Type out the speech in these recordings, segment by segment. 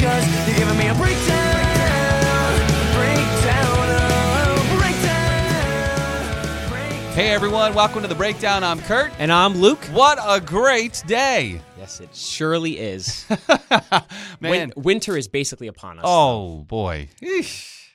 Cause you're giving me a breakdown, breakdown, oh, breakdown, breakdown. Hey everyone, welcome to the breakdown. I'm Kurt. And I'm Luke. What a great day, Yes, it surely is. man! Win- winter is basically upon us. oh boy, Eesh.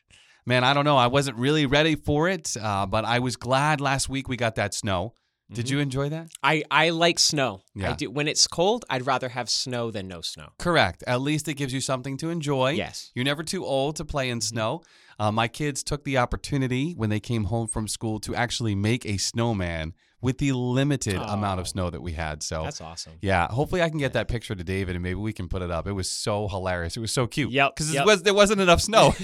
man! I don't know. I wasn't really ready for it, uh, but I was glad last week we got that snow. Did you enjoy that? I, I like snow. Yeah. I do. When it's cold, I'd rather have snow than no snow. Correct. At least it gives you something to enjoy. Yes. You're never too old to play in snow. Uh, my kids took the opportunity when they came home from school to actually make a snowman with the limited amount of Oh. snow that we had. So That's awesome. Yeah, hopefully I can get that picture to David and maybe we can put it up. It was so hilarious. It was so cute. Yep, because yep. was, there wasn't enough snow.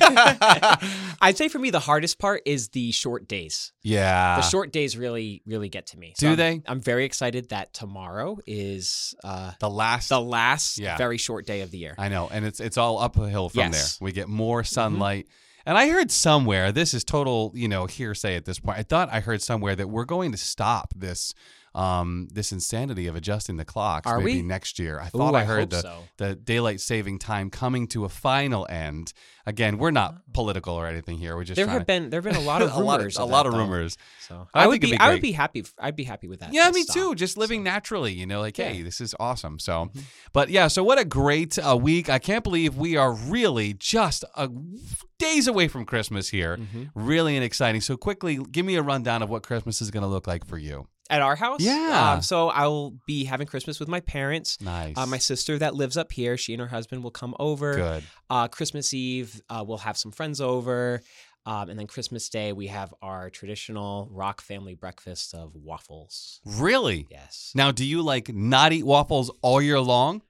I'd say for me, the hardest part is the short days. yeah, The short days really, really get to me. Do I'm- they? I'm very excited that tomorrow is uh, the last. the last Yeah. very short day of the year. I know, and it's it's all uphill from Yes. there. We get more sunlight. And I heard somewhere, this is total, you know, hearsay at this point. I thought I heard somewhere that we're going to stop this um this insanity of adjusting the clocks Are maybe we? next year. I thought Ooh, I I heard the so. the daylight saving time coming to a final end. Again, we're not political or anything here. We're just there have been there have been a lot of a lot of, rumors. a lot of rumors. So I I, would be, be I would be happy. I'd be happy with that. Yeah, me stop. too. Just living So- naturally, you know, like, hey, Yeah. Mm-hmm. this is awesome. So, but yeah, so what a great uh, week. I can't believe we are really just a days away from Christmas here. Mm-hmm. Really and exciting. So, quickly, give me a rundown of what Christmas is going to look like for you. At our house. Yeah. Um, so I'll be having Christmas with my parents. Nice. Uh, my sister that lives up here, she and her husband will come over. Good. Uh, Christmas Eve, uh, we'll have some friends over. Um, and then Christmas Day, we have our traditional rock family breakfast of waffles. Really? Yes. Now, do you like not eat waffles all year long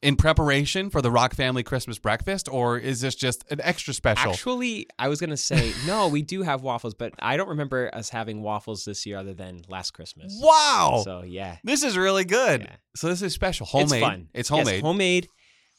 in preparation for the Rock Family Christmas breakfast, or is this just an extra special? Actually, I was going to say, no, we do have waffles, but I don't remember us having waffles this year other than last Christmas. wow. So, yeah. this is really good. Yeah. So, this is special. Homemade. It's fun. It's Yes, homemade. homemade.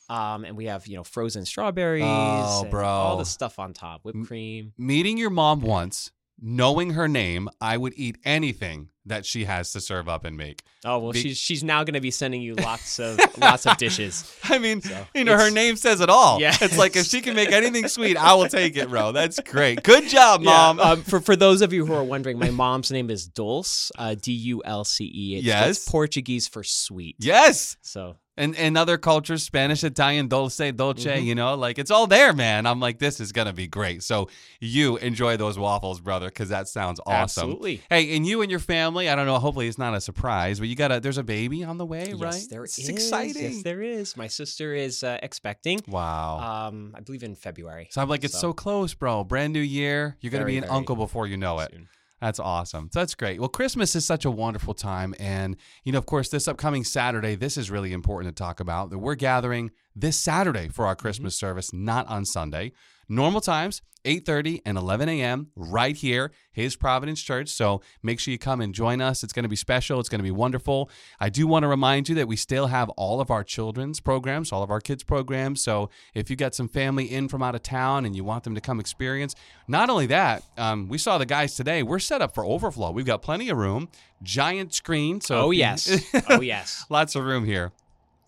Um, and we have, you know, frozen strawberries. Oh, and bro. All the stuff on top, whipped cream. meeting your mom once, knowing her name, I would eat anything that she has to serve up and make. Oh well, Be- she's she's now going to be sending you lots of lots of dishes. I mean, So, you know, her name says it all. Yeah. It's like if she can make anything sweet, I will take it, bro. That's great. Good job, mom. Yeah, um, for for those of you who are wondering, my mom's name is Dulce, uh, D U L C E. Yes. Portuguese for sweet. yes. So And and other cultures, Spanish, Italian, dulce, dolce, Mhm. you know, like it's all there, man. I'm like, this is gonna be great. So you enjoy those waffles, brother, because that sounds awesome. Absolutely. Hey, and you and your family, I don't know, hopefully it's not a surprise, but you got a there's a baby on the way, right? yes, there it's is. exciting. Yes, there is. My sister is uh, expecting. wow. Um, I believe in February. So I'm like, it's so, So- close, bro. Brand new year. You're going to Very, be an uncle before you know it. That's awesome. So that's great. Well, Christmas is such a wonderful time. And, you know, of course, this upcoming Saturday, this is really important to talk about that we're gathering this Saturday for our Christmas service, not on Sunday. Normal times, 8.30 and 11 a.m. right here, His Providence Church. So make sure you come and join us. It's going to be special. It's going to be wonderful. I do want to remind you that we still have all of our children's programs, all of our kids' programs. So if you got some family in from out of town and you want them to come experience, not only that, um, we saw the guys today. We're set up for overflow. We've got plenty of room, giant screen. So Oh yes. oh yes. lots of room here.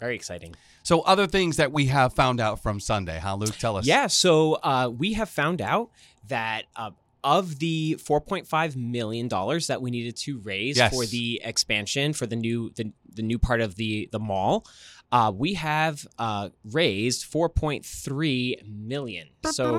Very exciting. So other things that we have found out from Sunday, huh, Luke? Tell us. Yeah, so uh, we have found out that uh, of the 4.5 million dollars that we needed to raise Yes. for the expansion for the new the, the new part of the the mall, uh, we have uh, raised 4.3 million. So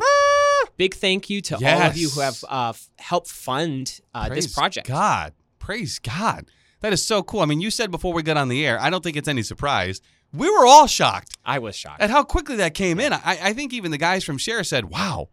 big thank you to all of you who have uh, f- helped fund uh, this project. God. Praise God. That is so cool. I mean, you said before we got on the air, I don't think it's any surprise. We were all shocked I was shocked. at how quickly that came in. I, I think even the guys from Share said, wow.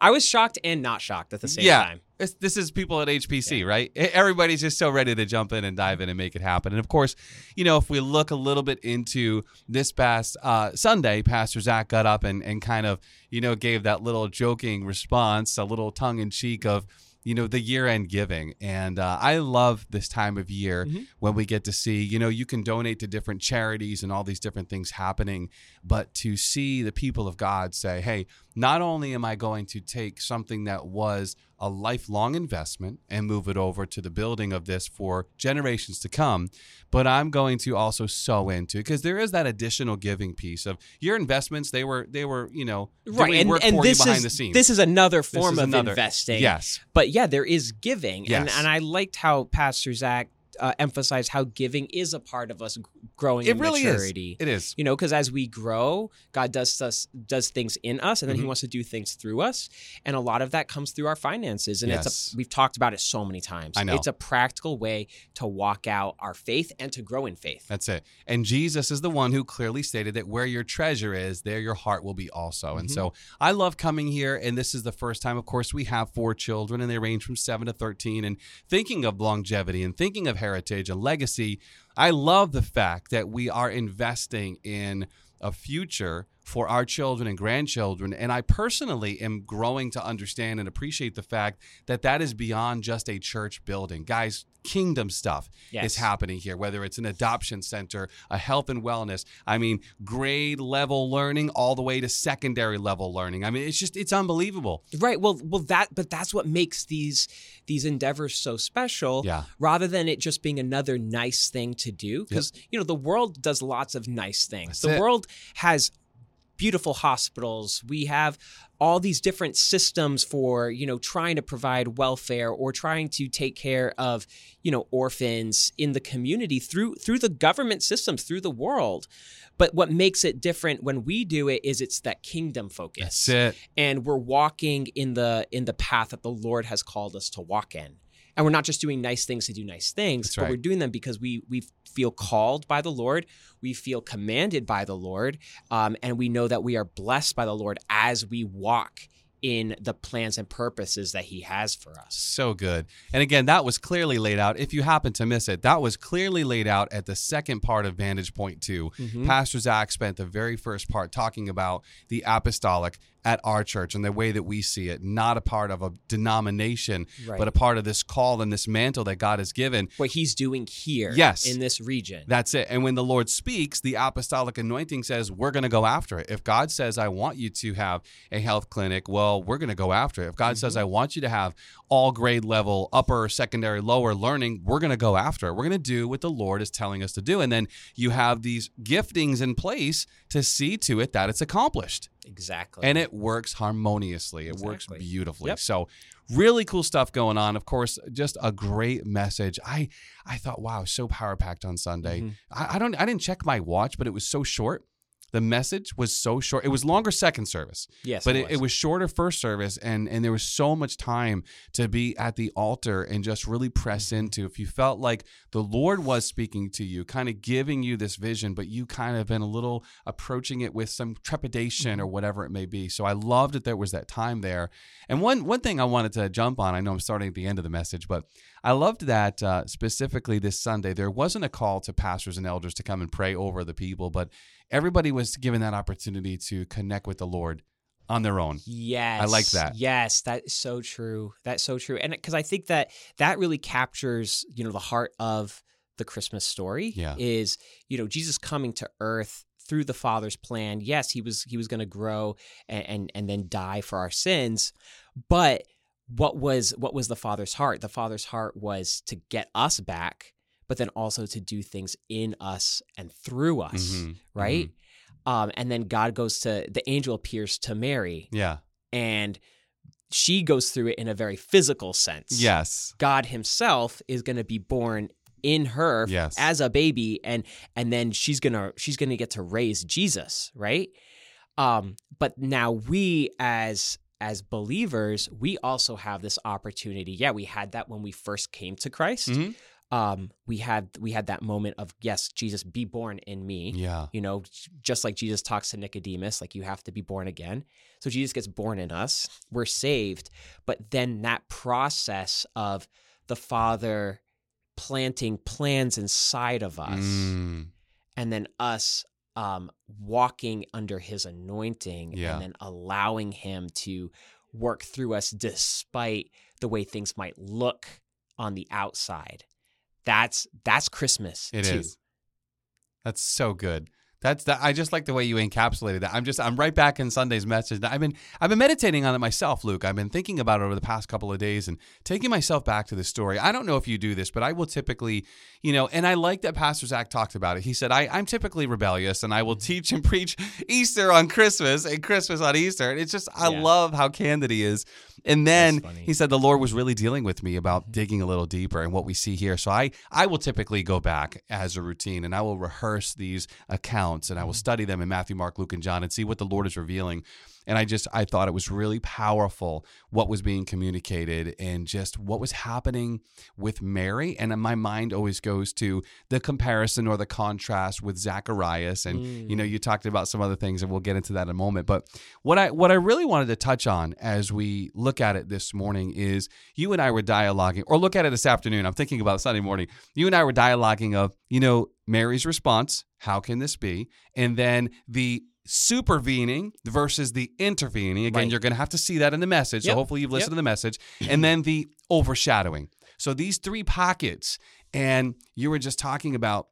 I was shocked and not shocked at the same yeah. time. This, this is people at HPC, right? E- Everybody's just so ready to jump in and dive in and make it happen. And of course, you know, if we look a little bit into this past uh, Sunday, Pastor Zach got up and, and kind of, you know, gave that little joking response, a little tongue in cheek of, you know, the year end giving. And uh, I love this time of year Mhm. when we get to see, you know, you can donate to different charities and all these different things happening, but to see the people of God say, hey, not only am I going to take something that was a lifelong investment and move it over to the building of this for generations to come. But I'm going to also sow into because there is that additional giving piece of your investments. They were they were you know right and, and for this you behind is the scenes. this is another form is of another- investing Yes. but yeah there is giving and and i liked how pastor zach uh, emphasized how giving is a part of us growing It in really maturity is. It is. you know because as we grow god does us does things in us and then he Mhm. wants to do things through us and a lot of that comes through our finances and Yes. it's a, we've talked about it so many times I know. it's a practical way to walk out our faith and to grow in faith That's it. And Jesus is the one who clearly stated that where your treasure is, there your heart will be also. And Mhm. so I love coming here. And this is the first time, of course, we have four children and they range from seven to 13. And thinking of longevity and thinking of heritage and legacy, I love the fact that we are investing in a future for our children and grandchildren. And I personally am growing to understand and appreciate the fact that that is beyond just a church building. Guys, kingdom stuff Yes. is happening here, whether it's an adoption center, a health and wellness. I mean, grade level learning all the way to secondary level learning. I mean, it's just, it's unbelievable. Right. Well, well, that but that's what makes these these endeavors so special. Yeah. Rather than it just being another nice thing to do, because you know the world does lots of nice things. That's the it. world has beautiful hospitals. We have all these different systems for you know trying to provide welfare or trying to take care of you know orphans in the community through through the government systems through the world. But what makes it different when we do it is it's that kingdom focus That's it. and we're walking in the in the path that the Lord has called us to walk in. And we're not just doing nice things to do nice things, That's but right. we're doing them because we we feel called by the Lord, we feel commanded by the Lord, um, and we know that we are blessed by the Lord as we walk in the plans and purposes that He has for us. So good. And again, that was clearly laid out. If you happen to miss it, that was clearly laid out at the second part of Vantage Point 2. Mhm. Pastor Zach spent the very first part talking about the apostolic at our church and the way that we see it, not a part of a denomination, Right. but a part of this call and this mantle that God has given. What He's doing here, Yes. in this region. That's it. And when the Lord speaks, the apostolic anointing says, we're going to go after it. If God says, I want you to have a health clinic, well, we're going to go after it. If God says, mm-hmm. I want you to have all grade level, upper, secondary, lower learning, we're going to go after it. We're going to do what the Lord is telling us to do. And then you have these giftings in place to see to it that it's accomplished. Exactly. And it works harmoniously. It works beautifully. Yep. So really cool stuff going on. Of course, just a great message. I I thought, wow, so power packed on Sunday. Mhm. I, I don't I didn't check my watch, but it was so short. The message was so short. It was longer second service, yes, but it, it was shorter first service, and and there was so much time to be at the altar and just really press Mm-hmm. into. If you felt like the Lord was speaking to you, kind of giving you this vision, but you kind of been a little approaching it with some trepidation or Mm-hmm. whatever it may be. So I loved that there was that time there. And one one thing I wanted to jump on, I know I'm starting at the end of the message, but I loved that uh, specifically this Sunday there wasn't a call to pastors and elders to come and pray over the people, but everybody was given that opportunity to connect with the Lord on their own. Yes. I like that. Yes, that is so true. That's so true. And because I think that that really captures, you know, the heart of the Christmas story Yeah. is, you know, Jesus coming to earth through the Father's plan. Yes, he was he was going to grow and, and and then die for our sins, but what was what was the Father's heart? The Father's heart was to get us back, but then also to do things in us and through us, Mhm, right? Um, and then God goes to the angel appears to Mary Yeah. and she goes through it in a very physical sense. Yes. God himself is going to be born in her Yes. as a baby and and then she's going to she's going to get to raise Jesus, right? Um but now we as as believers, we also have this opportunity. Yeah, we had that when we first came to Christ. Mhm. Um we had we had that moment of yes, Jesus be born in me. Yeah. you know just like jesus talks to nicodemus like you have to be born again. So jesus gets born in us. We're saved. But then that process of the father planting plans inside of us Mm, and then us um, walking under his anointing Yeah. and then allowing him to work through us despite the way things might look on the outside that's that's christmas It is. too That's so good. That's that. I just like the way you encapsulated that. I'm just I'm right back in Sunday's message. I've been I've been meditating on it myself, Luke. I've been thinking about it over the past couple of days and taking myself back to the story. I don't know if you do this, but I will typically, you know, and I like that Pastor Zach talked about it. He said I I'm typically rebellious and I will mm-hmm. teach and preach Easter on Christmas and Christmas on Easter. And it's just I Yeah. love how candid he is. And then he said the Lord was really dealing with me about digging a little deeper and what we see here. So I I will typically go back as a routine and I will rehearse these accounts and I will mm-hmm. study them in Matthew, Mark, Luke, and John and see what the Lord is revealing. And I just I thought it was really powerful what was being communicated and just what was happening with Mary. And my mind always goes to the comparison or the contrast with Zacharias. And you know, mm. you talked about some other things, and we'll get into that in a moment. But what I what I really wanted to touch on as we look at it this morning is you and I were dialoguing, or look at it this afternoon. I'm thinking about Sunday morning. You and I were dialoguing of, you know, Mary's response, how can this be? And then the supervening versus the intervening. Again, Right. you're going to have to see that in the message. So hopefully you've listened Yep. to the message. And then the overshadowing. So these three pockets, and you were just talking about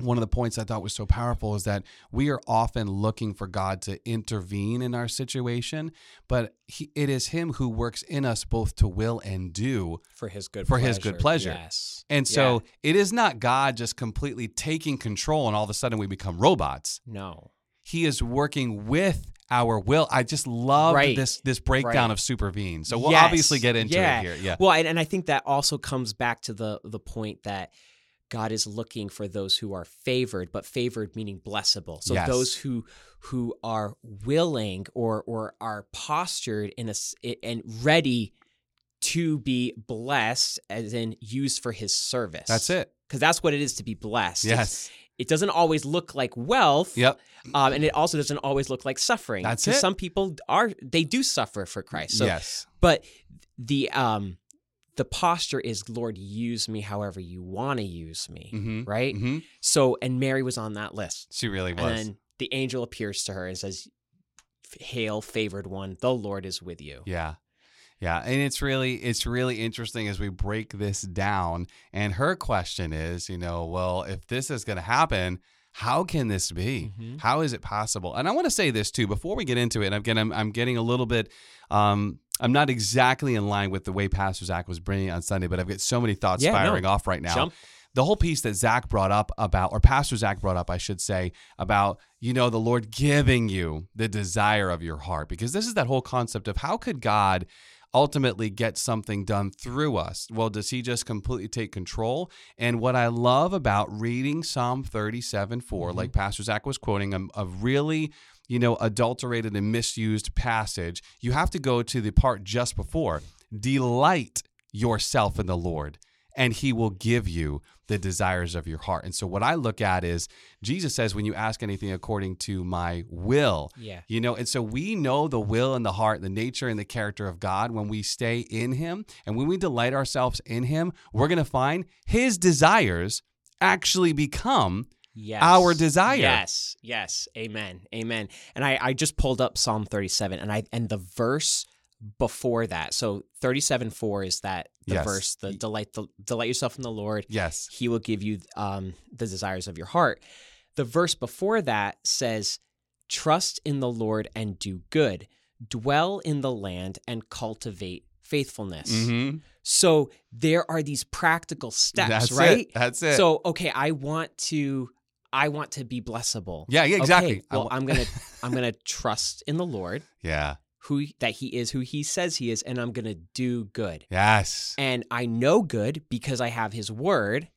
one of the points I thought was so powerful is that we are often looking for God to intervene in our situation, but he, it is Him who works in us both to will and do. for his good For his good pleasure. Yes. And so it is not God just completely taking control and all of a sudden we become robots. no. He is working with our will. I just love Right. this this breakdown Right. of supervene. So we'll Yes. obviously get into yeah. it here. Yeah. Well, and, and I think that also comes back to the the point that God is looking for those who are favored, but favored meaning blessable. So Yes. those who who are willing or or are postured in a and ready to be blessed, as in used for His service. That's it. Because that's what it is to be blessed. It's- Yes. It doesn't always look like wealth. Yep. Um, and it also doesn't always look like suffering. That's it. Some people are they do suffer for Christ. So yes. but the um the posture is lord use me however you want to use me Mhm. right hmm so and mary was on that list She really was. and then the angel appears to her and says hail favored one the lord is with you Yeah. Yeah, and it's really it's really interesting as we break this down. And her question is, you know, well, if this is going to happen, how can this be? Mhm. How is it possible? And I want to say this too before we get into it. And again, I'm I'm getting a little bit um I'm not exactly in line with the way Pastor Zach was bringing on Sunday, but I've got so many thoughts Yeah, no. firing off right now Jump. the whole piece that Zach brought up about, or Pastor Zach brought up, I should say, about, you know, the Lord giving you the desire of your heart. Because this is that whole concept of how could God ultimately get something done through us? Well, does he just completely take control? And what I love about reading Psalm 37 4, mm-hmm. like Pastor Zach was quoting, a, a really you know, adulterated and misused passage, you have to go to the part just before. Delight yourself in the Lord, and he will give you the desires of your heart. And so, what I look at is Jesus says, when you ask anything according to my will, yeah you know, and so we know the will and the heart, the nature and the character of God when we stay in Him. And when we delight ourselves in Him, we're going to find His desires actually become yes our desire. yes yes amen amen and i i just pulled up psalm 37 and i and the verse before that so 37 4 is that the Yes. verse the delight the, delight yourself in the lord yes. he will give you um, the desires of your heart. The verse before that says, Trust in the Lord and do good, dwell in the land and cultivate faithfulness. Mm-hmm. So there are these practical steps, That's right? it. That's it. So okay, I want to I want to be blessable. yeah, yeah, exactly. Okay, well, I'm gonna I'm gonna trust in the Lord, yeah. who that He is who He says He is, and I'm gonna do good. Yes. and I know good because I have his word.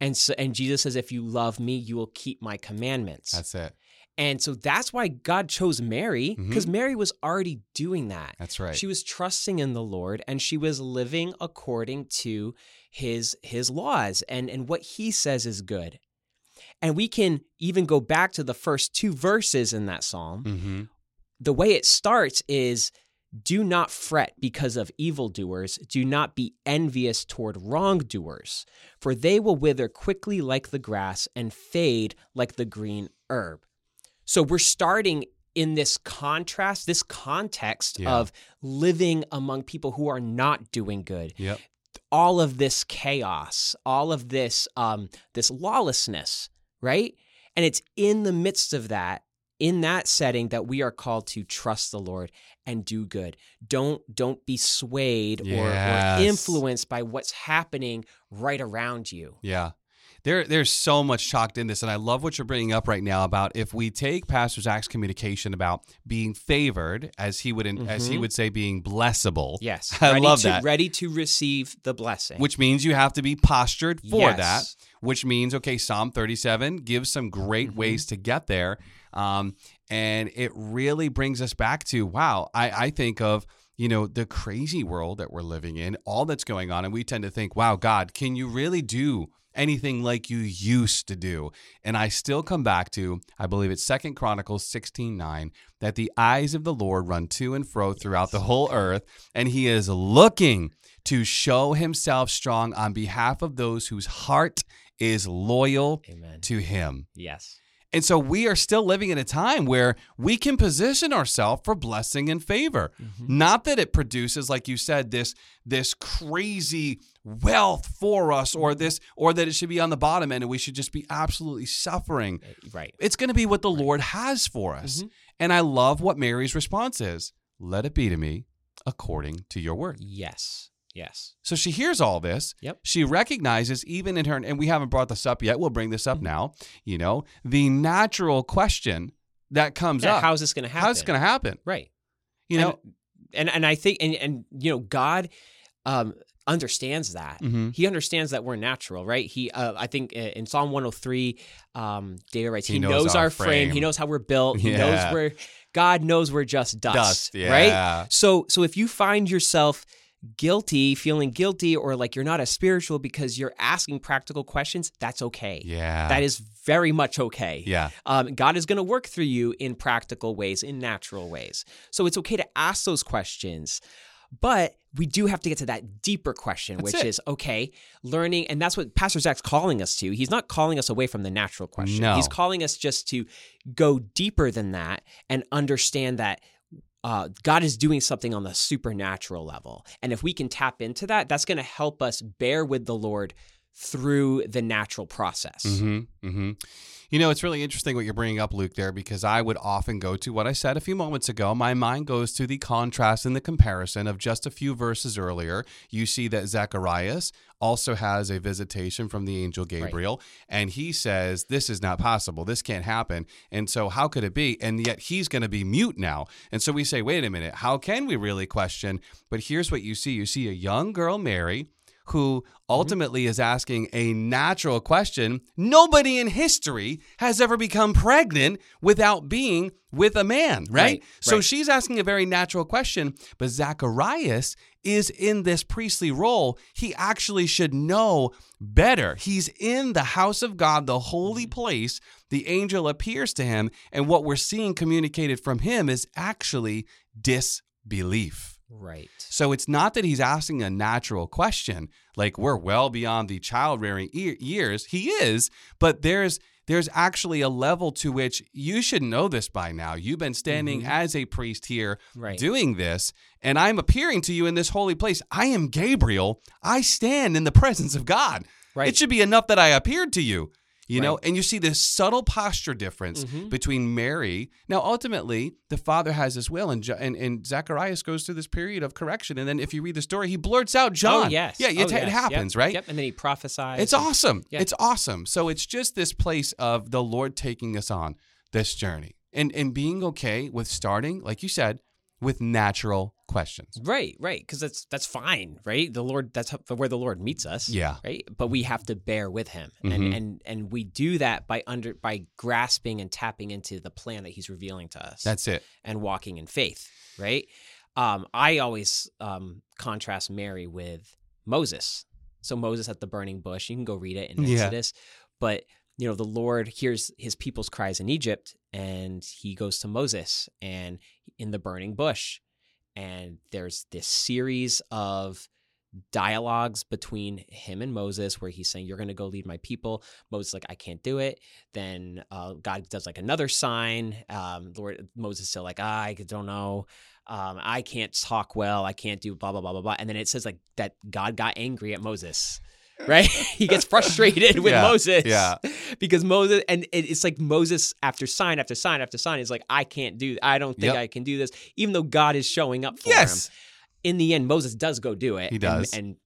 And so and Jesus says if you love me, you will keep my commandments. That's it. and so that's why God chose Mary mm-hmm. because Mary was already doing that. That's right. She was trusting in the Lord and she was living according to his his laws and and what he says is good. And we can even go back to the first two verses in that psalm mm-hmm. the way it starts is do not fret because of evildoers, do not be envious toward wrongdoers, for they will wither quickly like the grass and fade like the green herb. So we're starting in this contrast, this context Yeah. of living among people who are not doing good. Yep. All of this chaos, all of this um this lawlessness, right? And it's in the midst of that, in that setting, that we are called to trust the Lord and do good. Don't don't be swayed or, or influenced by what's happening right around you. Yeah. There, there's so much chalked in this, and I love what you're bringing up right now about if we take Pastor Zach's communication about being favored, as he would, as he Mhm. would say, being blessable. Yes. I ready love to, that. Ready to receive the blessing. Which means you have to be postured for Yes. that. Which means, okay, Psalm 37 gives some great Mhm. ways to get there, um, and it really brings us back to wow. I, I think of you know the crazy world that we're living in, all that's going on, and we tend to think, wow, God, can you really do? Anything like you used to do. And I still come back to, I believe it's Second Chronicles 16 9, that the eyes of the Lord run to and fro throughout the whole earth, and he is looking to show himself strong on behalf of those whose heart is loyal Amen. to him. Yes. And so we are still living in a time where we can position ourselves for blessing and favor. Mm-hmm. Not that it produces, like you said, this this crazy wealth for us, or this, or that it should be on the bottom end and we should just be absolutely suffering. Right. It's going to be what the Lord has for us. Mhm. And I love what Mary's response is. Let it be to me according to your word. Yes. Yes. So she hears all this. Yep. She recognizes, even in her, and we haven't brought this up yet. We'll bring this up Mm-hmm. now. You know, the natural question that comes Yeah, up: how's this going to happen? How's it going to happen? Right. You know, and and I think and and you know God um understands that. Mhm. He understands that we're natural, right? He uh, I think uh, in Psalm 103 um David writes He he, knows knows, our our frame. frame. he knows how we're built, he Yeah. knows we're God knows we're just dust, dust. Yeah. right? So so if you find yourself guilty, feeling guilty or like you're not as spiritual because you're asking practical questions, that's okay. Yeah. That is very much okay. Yeah. Um, God is going to work through you in practical ways, in natural ways. So it's okay to ask those questions. But we do have to get to that deeper question, That's which it. is okay, learning. And that's what Pastor Zach's calling us to. He's not calling us away from the natural question. No. He's calling us just to go deeper than that and understand that uh, God is doing something on the supernatural level. And if we can tap into that, that's going to help us bear with the Lord through the natural process. hmm hmm You know, it's really interesting what you're bringing up, Luke, there, because I would often go to what I said a few moments ago. My mind goes to the contrast and the comparison of just a few verses earlier. You see that Zacharias also has a visitation from the angel Gabriel, and he says, This is not possible. This can't happen. And so, how could it be? And yet, he's going to be mute now. And so, we say, Wait a minute, how can we really question? But here's what you see you see a young girl, Mary who mm-hmm. ultimately is asking a natural question. Nobody in history has ever become pregnant without being with a man, right? Right, So right. she's asking a very natural question, but Zacharias is in this priestly role. He actually should know better. He's in the house of God, the holy mm-hmm. place. The angel appears to him, and what we're seeing communicated from him is actually disbelief. Right. So it's not that he's asking a natural question, like we're well beyond the child rearing years. He is, but there's there's actually a level to which you should know this by now. You've been standing Mhm. as a priest here Right. doing this, and I'm appearing to you in this holy place. I am Gabriel. I stand in the presence of God. Right. It should be enough that I appeared to you. You know, and you see this subtle posture difference Mhm. between Mary. Now, ultimately, the father has his will, and, and and Zacharias goes through this period of correction. And then, if you read the story, he blurts out John. Oh, yes. yeah, it, Oh, it happens, Yep. right? Yep. And then he prophesies. It's and- awesome. Yeah. It's awesome. So it's just this place of the Lord taking us on this journey and and being okay with starting, like you said, with natural questions. Right, right, because that's that's fine, right? The Lord, that's how, where the Lord meets us, Yeah. right. But we have to bear with Him, and and and we do that by under by grasping and tapping into the plan that He's revealing to us, That's it. and walking in faith, right? Um, I always um, contrast Mary with Moses. So Moses at the burning bush, you can go read it in Yeah. Exodus, but you know the Lord hears his people's cries in Egypt, and he goes to Moses and in the burning bush, and there's this series of dialogues between him and Moses where he's saying, You're going to go lead my people. Moses like, I can't do it. Then uh, God does like another sign. Um, Lord Moses still like, "Ah, I don't know. Um, I can't talk well. I can't do blah, blah, blah, blah, blah. And then it says like that God got angry at Moses. Right? he gets frustrated with Yeah, Moses. yeah. Because Moses, and it's like Moses after sign after sign after sign is like, I can't do, I don't think Yep. I can do this, even though God is showing up for Yes. him. In the end, Moses does go do it. He does. And,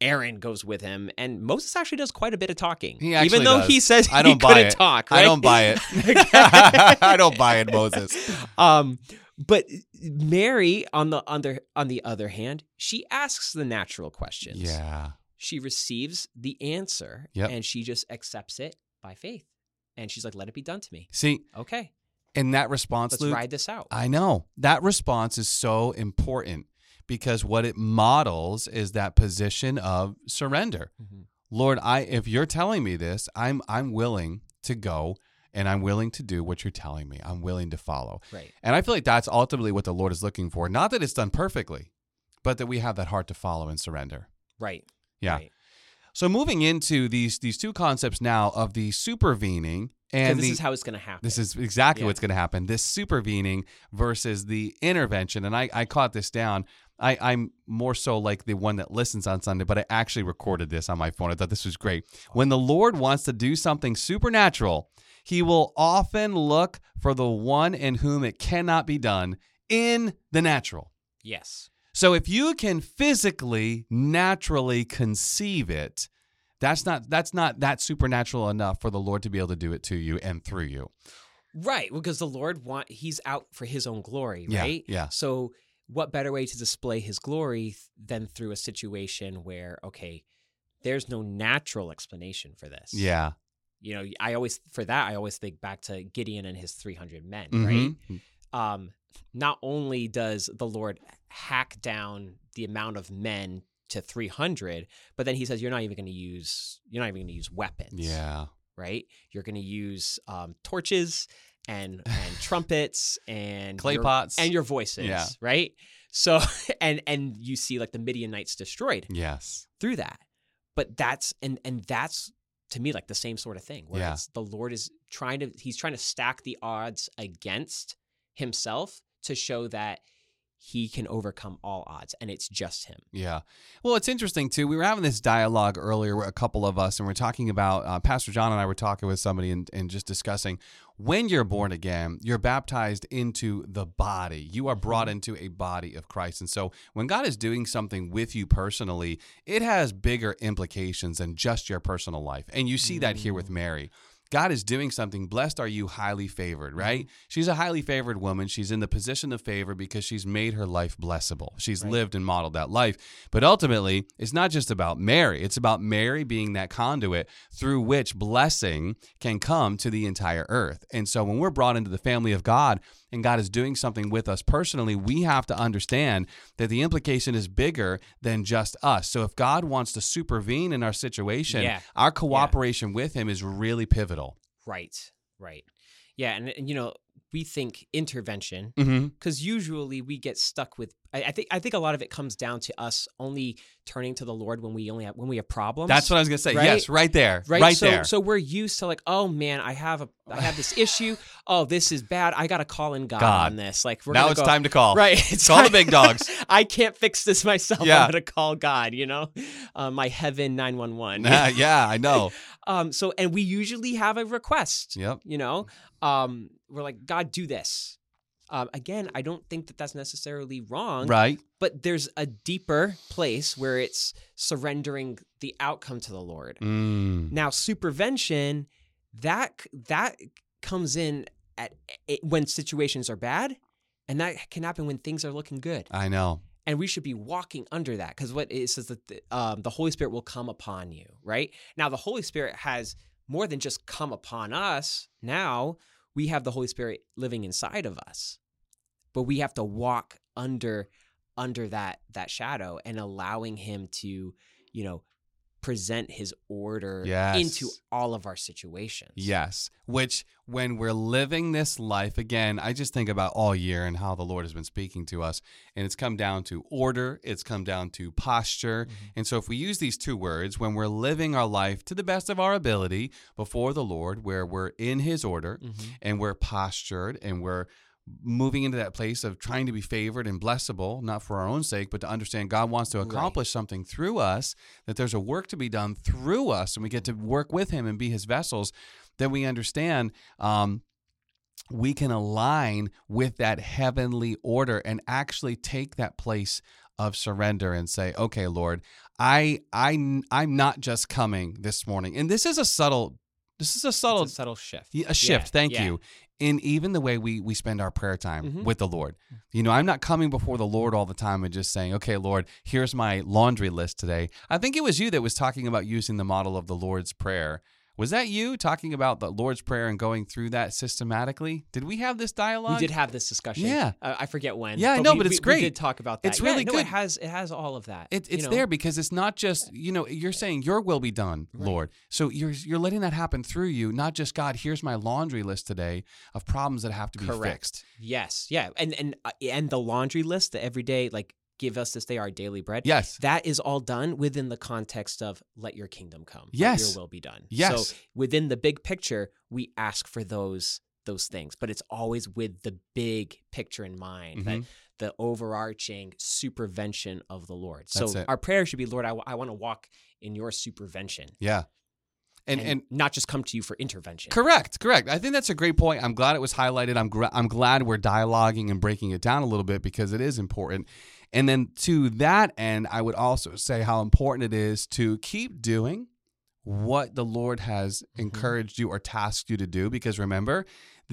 Aaron goes with him, and Moses actually does quite a bit of talking. He actually even though does. he says I he don't buy couldn't it. talk. I don't buy it. I don't buy it, Moses. Um, but Mary, on the other on the other hand, she asks the natural questions. Yeah. She receives the answer, Yep. and she just accepts it by faith. And she's like, "Let it be done to me." See, Okay, And that response, let's Luke, ride this out. I know that response is so important because what it models is that position of surrender. Mhm. Lord, I if you're telling me this, I'm I'm willing to go and I'm willing to do what you're telling me. I'm willing to follow. Right. And I feel like that's ultimately what the Lord is looking for. Not that it's done perfectly, but that we have that heart to follow and surrender. Right. Yeah. Right. So moving into these these two concepts now of the supervening and this the is how it's going to happen. this is exactly Yeah. what's going to happen. This supervening versus the intervention. And I, I caught this down. I, I'm more so like the one that listens on Sunday, but I actually recorded this on my phone. I thought this was great. When the Lord wants to do something supernatural, he will often look for the one in whom it cannot be done in the natural. yes. So if you can physically, naturally conceive it, that's not that's not that supernatural enough for the Lord to be able to do it to you and through you. Right, because the Lord want He's out for His own glory, right? yeah. yeah. So, what better way to display His glory than through a situation where, okay, there's no natural explanation for this. Yeah. You know, I always for that I always think back to Gideon and his 300 men, Mhm. right? Um, not only does the Lord hack down the amount of men to 300, but then He says you're not even going to use you're not even going to use weapons Yeah. right? You're going to use um, torches and and trumpets and Clay your- pots. and your voices, Yeah. right? So and and you see like the Midianites destroyed Yes. through that, but that's and and that's to me like the same sort of thing where Yeah. it's the Lord is trying to he's trying to stack the odds against himself to show that he can overcome all odds and it's just him. Yeah. Well, it's interesting too. We were having this dialogue earlier, with a couple of us, and we're talking about uh, Pastor John and I were talking with somebody and, and just discussing when you're born again, you're baptized into the body. You are brought into a body of Christ. And so when God is doing something with you personally, it has bigger implications than just your personal life. And you see that here with Mary. God is doing something. Blessed are you, highly favored, right? Mm-hmm. She's a highly favored woman. She's in the position of favor because she's made her life blessable. She's lived and modeled that life. But ultimately, it's not just about Mary. It's about Mary being that conduit through which blessing can come to the entire earth. And so when we're brought into the family of God and God is doing something with us personally, we have to understand that the implication is bigger than just us. So if God wants to supervene in our situation, Yeah. our cooperation with him is really pivotal. Right. Right. Yeah, and, and you know, we think intervention Mm-hmm. because usually we get stuck with I, I think I think a lot of it comes down to us only turning to the Lord when we only have when we have problems. That's what I was gonna say. Right? Yes, right there, right. right, so there. so we're used to like, oh man, I have a I have this issue. Oh, this is bad. I gotta call in God, God. on this. Like we're now it's go- time to call. Right. It's Call the big dogs. I can't fix this myself. Yeah. I'm gonna call God. You know, uh, my heaven nine one one. Yeah, I know. Um. So and we usually have a request. Yep. You know, um, we're like, God, do this. Um, again, I don't think that that's necessarily wrong, Right. but there's a deeper place where it's surrendering the outcome to the Lord. Mm. Now, supervention that that comes in at when situations are bad, and that can happen when things are looking good. I know. And we should be walking under that because what it says that the, um, the Holy Spirit will come upon you. Right now, the Holy Spirit has more than just come upon us. Now we have the Holy Spirit living inside of us, but we have to walk under under that that shadow and allowing Him to, you know, present His order Yes. into all of our situations. Yes. Which, when we're living this life, again, I just think about all year and how the Lord has been speaking to us. And it's come down to order, it's come down to posture. And so, if we use these two words, when we're living our life to the best of our ability before the Lord, where we're in His order Mhm. and we're postured and we're moving into that place of trying to be favored and blessable, not for our own sake, but to understand God wants to Right. accomplish something through us, that there's a work to be done through us, and we get to work with Him and be His vessels, then we understand. Um, we can align with that heavenly order and actually take that place of surrender and say okay lord i i i'm not just coming this morning and this is a subtle this is a subtle a subtle shift. a shift. Yeah, Thank yeah. you. In even the way we we spend our prayer time Mhm. with the Lord. You know, I'm not coming before the Lord all the time and just saying, "Okay, Lord, here's my laundry list today." I think it was you that was talking about using the model of the Lord's prayer. Was that you talking about the Lord's prayer and going through that systematically? Did we have this dialogue? We did have this discussion. Yeah. uh, I forget when. Yeah, I know, but it's we- great. We did talk about that. It's Yeah, really no, good. It has it has all of that. It, you it's know? there because it's not just you know you're saying your will be done, Right. Lord. So you're you're letting that happen through you, not just God. Here's my laundry list today of problems that have to be Correct. fixed. Yes, yeah, and and uh, and the laundry list, the everyday like give us this day our daily bread. Yes, That is all done within the context of let your kingdom come. let Yes. your will be done. Yes. So within the big picture, we ask for those those things, but it's always with the big picture in mind. That Mhm. the overarching supervention of the Lord. That's so it. our prayer should be, Lord, I, want to walk in your supervention, yeah, and and, and not just come to you for intervention. Correct, correct. I think that's a great point. I'm glad it was highlighted. I'm gra- I'm glad we're dialoguing and breaking it down a little bit because it is important. And then to that end, I would also say how important it is to keep doing what the Lord has Mm-hmm. encouraged you or tasked you to do because remember,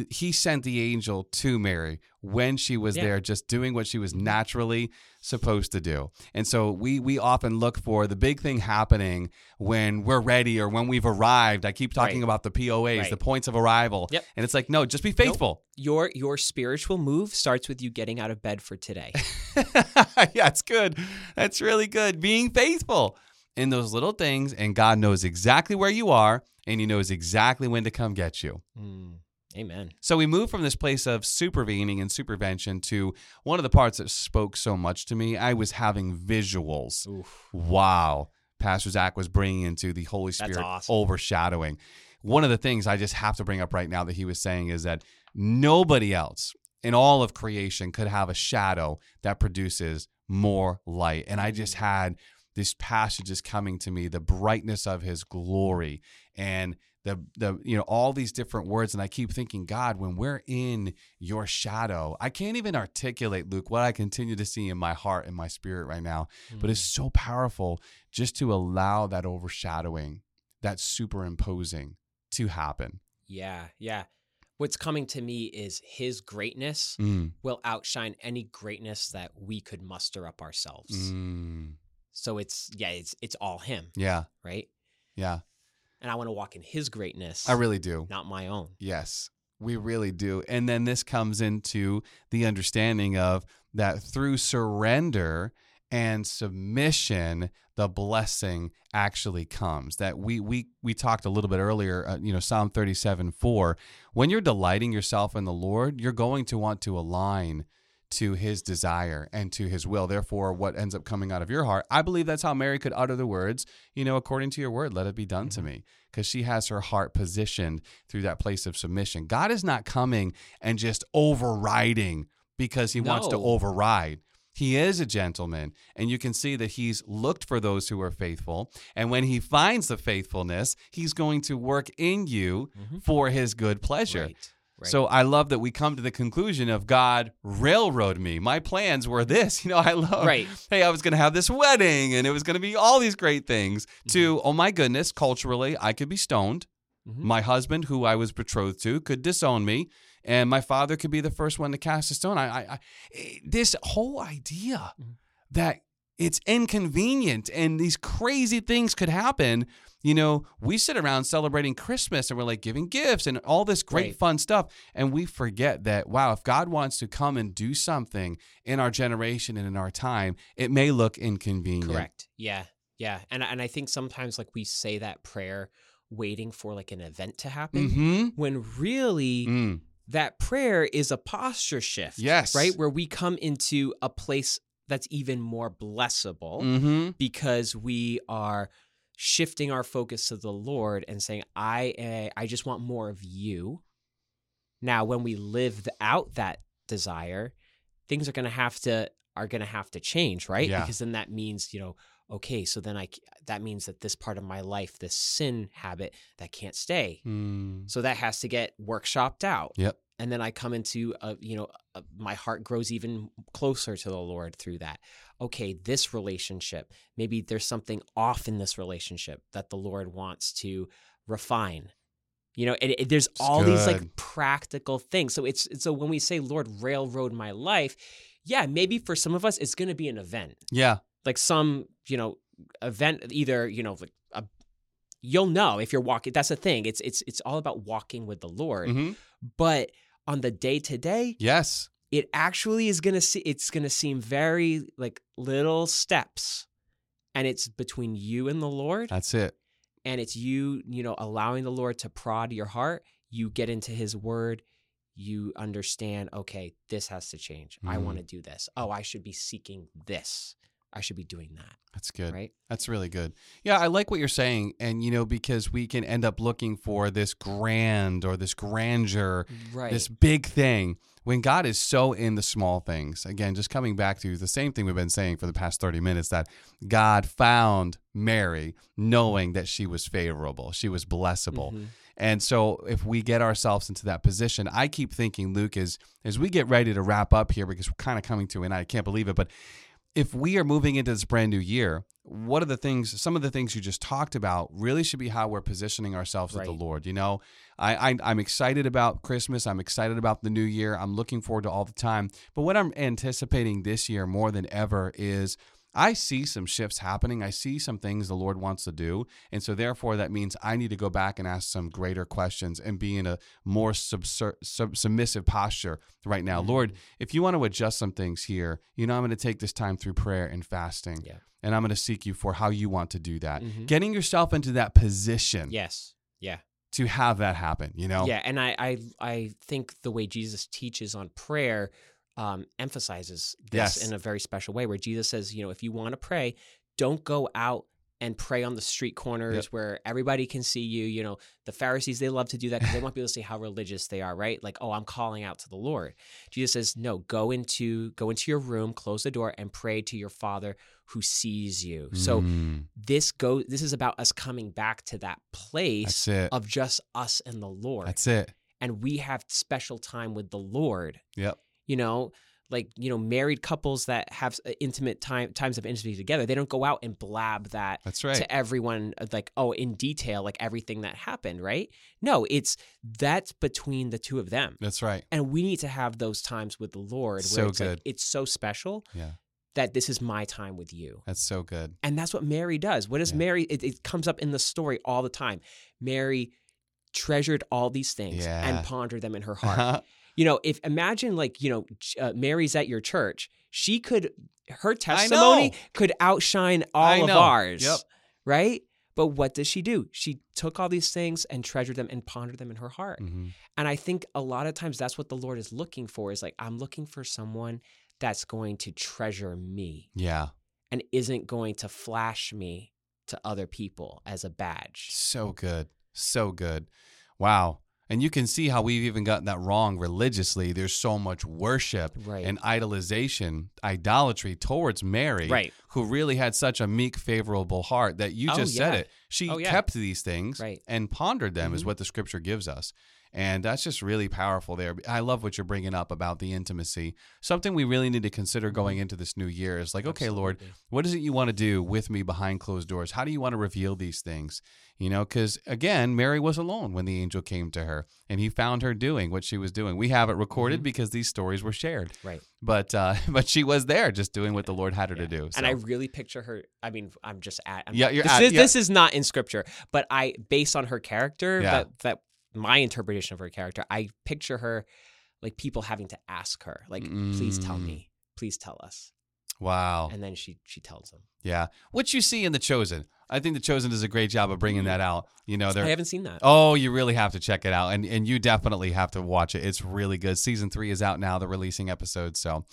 he sent the angel to Mary when she was Yeah. Mm-hmm. there just doing what she was naturally supposed to do. And so we we often look for the big thing happening when we're ready or when we've arrived. I keep talking Right. about the POAs, Right. the points of arrival. Yep. And it's like, no, just be faithful. Your your spiritual move starts with you getting out of bed for today. yeah, it's good. That's really good. Being faithful in those little things, and God knows exactly where you are, and He knows exactly when to come get you. Mm, amen. So we move from this place of supervening and supervention to one of the parts that spoke so much to me. I was having visuals. Oof. Wow. Pastor Zach was bringing into the Holy Spirit awesome. overshadowing. One of the things I just have to bring up right now that he was saying is that nobody else in all of creation could have a shadow that produces more light. And I just had these is coming to me, the brightness of his glory and the the you know all these different words and I keep thinking God when we're in your shadow I can't even articulate Luke what I continue to see in my heart and my spirit right now but it's so powerful just to allow that overshadowing that superimposing to happen Yeah, yeah. What's coming to me is his greatness Mm, will outshine any greatness that we could muster up ourselves. mm. So it's yeah, it's it's all him, yeah right? yeah And I want to walk in his greatness, I really do not my own. Yes, we really do. And then this comes into the understanding of that through surrender and submission, the blessing actually comes. That we we we talked a little bit earlier, uh, you know, Psalm 37 4. When you're delighting yourself in the Lord, you're going to want to align to his desire and to his will. Therefore, what ends up coming out of your heart, I believe that's how Mary could utter the words, you know, according to your word, let it be done to mm-hmm. me. Because she has her heart positioned through that place of submission. God is not coming and just overriding because he wants to override. He is a gentleman, and you can see that he's looked for those who are faithful. And when he finds the faithfulness, he's going to work in you mm-hmm. for his good pleasure. Right. Right. So I love that we come to the conclusion of God railroad me. My plans were this. You know, I love Right. Hey, I was going to have this wedding and it was going to be all these great things. To Mm-hmm. oh my goodness, culturally, I could be stoned. Mhm. My husband, who I was betrothed to, could disown me, and my father could be the first one to cast a stone. I, I, I this whole idea Mhm. that it's inconvenient and these crazy things could happen. You know, we sit around celebrating Christmas and we're like giving gifts and all this great Right. fun stuff. And we forget that, wow, if God wants to come and do something in our generation and in our time, it may look inconvenient. Correct. Yeah. Yeah. And and I think sometimes like we say that prayer waiting for like an event to happen Mm-hmm. when really Mm. that prayer is a posture shift. Yes. Right? Where we come into a place that's even more blessable Mm-hmm. because we are shifting our focus to the Lord and saying, I uh, I just want more of you. Now, when we live out that desire, things are going to have to are going to have to change, right? Yeah. Because then that means, you know, okay, so then I that means that this part of my life, this sin habit, that can't stay. Mm, So that has to get workshopped out. Yep. And then I come into a, you know, a, my heart grows even closer to the Lord through that. Okay, this relationship, maybe there's something off in this relationship that the Lord wants to refine. You know, and it, there's all these like practical things. So it's so when we say Lord railroad my life, yeah, maybe for some of us it's going to be an event yeah. like some you know event either you know like a you'll know if you're walking that's the thing it's it's it's all about walking with the lord hmm but on the day to day Yes. it actually is gonna see it's gonna seem very like little steps. And it's between you and the lord. That's it. and it's you you know allowing the lord to prod your heart. You get into his word. You understand okay this has to change. I Mhm. want to do this. Oh i should be seeking this i should be doing that That's good. right That's really good. Yeah, I like what you're saying. And, you know, because we can end up looking for this grand or this grandeur, right this big thing when God is so in the small things. Again, just coming back to the same thing we've been saying for the past 30 minutes that God found Mary knowing that she was favorable, she was blessable. Mhm. And so if we get ourselves into that position, I keep thinking, Luke, as as we get ready to wrap up here because we're kind of coming to an I can't believe it, but if we are moving into this brand new year, what are the things some of the things you just talked about really should be how we're positioning ourselves with the Lord. You know, I, I I'm excited about Christmas. I'm excited about the new year. I'm looking forward to all the time. But what I'm anticipating this year more than ever is I see some shifts happening. I see some things the Lord wants to do. And so, therefore, that means I need to go back and ask some greater questions and be in a more subser- sub- submissive posture right now. Lord, if you want to adjust some things here, you know, I'm going to take this time through prayer and fasting. Yeah. And I'm going to seek you for how you want to do that. Mhm. Getting yourself into that position Yes. Yeah. to have that happen, you know? Yeah. And I, I I think the way Jesus teaches on prayer um, emphasizes this Yes. in a very special way, where Jesus says, you know, if you want to pray, don't go out and pray on the street corners Yep. where everybody can see you. You know, the Pharisees, they love to do that because they want people to see how religious they are, right? Like, oh, I'm calling out to the Lord. Jesus says, no, go into go into your room, close the door, and pray to your Father who sees you. So Mm, this go this is about us coming back to that place of just us and the Lord. That's it. and we have special time with the Lord. Yep. You know, like, you know, married couples that have uh, intimate time times of intimacy together, they don't go out and blab that That's right. to everyone uh, like, oh, in detail, like everything that happened, right? No, it's that's between the two of them. That's right. And we need to have those times with the Lord where So it's like good. it's so special Yeah. that this is my time with you. That's so good. And that's what Mary does. What does Yeah. Mary? It, it comes up in the story all the time. Mary treasured all these things Yeah. and pondered them in her heart. You know, if imagine like you know uh, Mary's at your church, she could her testimony could outshine all of ours. Yep. Right. But what does she do? She took all these things and treasured them and pondered them in her heart. Mhm. And I think a lot of times that's what the Lord is looking for is like, I'm looking for someone that's going to treasure me Yeah. and isn't going to flash me to other people as a badge. So good. So good. Wow. And you can see how we've even gotten that wrong religiously. There's so much worship Right. and idolization, idolatry towards Mary, Right. who really had such a meek, favorable heart that you Oh, just said it. She Oh, yeah. kept these things Right. and pondered them, is Mhm. what the scripture gives us. And that's just really powerful there. I love what you're bringing up about the intimacy. Something we really need to consider going into this new year is like, okay, Lord, Mm-hmm. What is it you want to do with me behind closed doors? How do you want to reveal these things? You know, because again, Mary was alone when the angel came to her and he found her doing what she was doing. We have it recorded Mhm. because these stories were shared, Right. but uh, but she was there just doing what the Lord had her to Yeah. do. And I really picture her. I mean, I'm just at. I'm, Yeah, you're this, at- is, yeah. this is not in scripture, but I, based on her character, Yeah. that that my interpretation of her character, I picture her like people having to ask her, like, please tell Mm. me, please tell us, wow. and then she she tells them. Yeah. What you see in The Chosen. I think The Chosen does a great job of bringing that out. You know, I haven't seen that. Oh, you really have to check it out. And and you definitely have to watch it. It's really good. Season three is out now, the releasing episode. So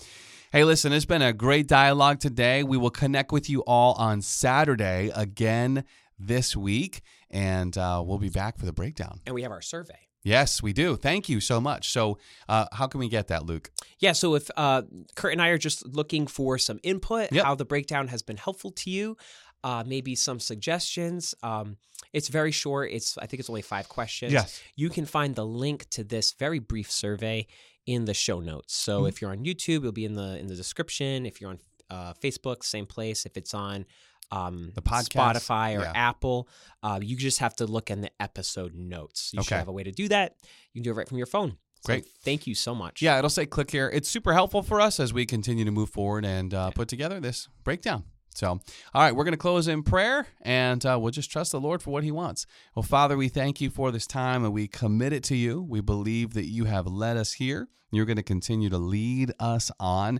hey, listen, it's been a great dialogue today. We will connect with you all on Saturday again this week. And uh, we'll be back for the breakdown. And we have our survey. Yes, we do. Thank you so much. So, uh, how can we get that, Luke? Yeah, so if uh, Kurt and I are just looking for some input, Yep. how the breakdown has been helpful to you, uh, maybe some suggestions. Um, it's very short. It's I think it's only five questions. Yes. You can find the link to this very brief survey in the show notes. So Mm-hmm. if you're on YouTube, it'll be in the in the description. If you're on uh, Facebook, same place. If it's on um, The podcast, Spotify or yeah. Apple, uh, you just have to look in the episode notes. You should have a way to do that. You can do it right from your phone. So Great. thank you so much. Yeah, it'll say click here. It's super helpful for us as we continue to move forward and uh, put together this breakdown. So, all right, we're going to close in prayer and uh, we'll just trust the Lord for what He wants. Well, Father, we thank you for this time and we commit it to you. We believe that you have led us here. You're going to continue to lead us on.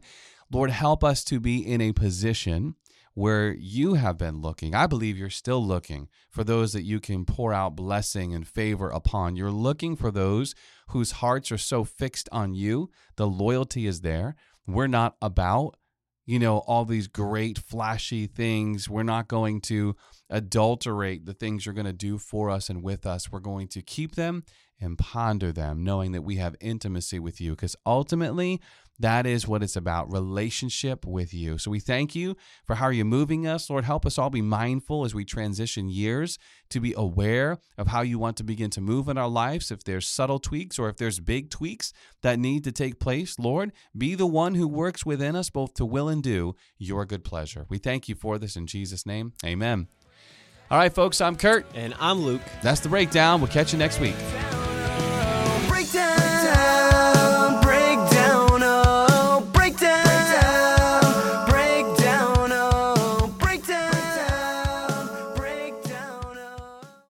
Lord, help us to be in a position where you have been looking. I believe you're still looking for those that you can pour out blessing and favor upon. You're looking for those whose hearts are so fixed on you. The loyalty is there. We're not about, you know, all these great flashy things. We're not going to adulterate the things you're going to do for us and with us. We're going to keep them and ponder them, knowing that we have intimacy with you, because ultimately, that is what it's about relationship with you. So we thank you for how you're moving us. Lord, help us all be mindful as we transition years to be aware of how you want to begin to move in our lives. If there's subtle tweaks or if there's big tweaks that need to take place, Lord, be the one who works within us both to will and do your good pleasure. We thank you for this in Jesus' name. Amen. All right, folks, I'm Kurt. And I'm Luke. That's the breakdown. We'll catch you next week.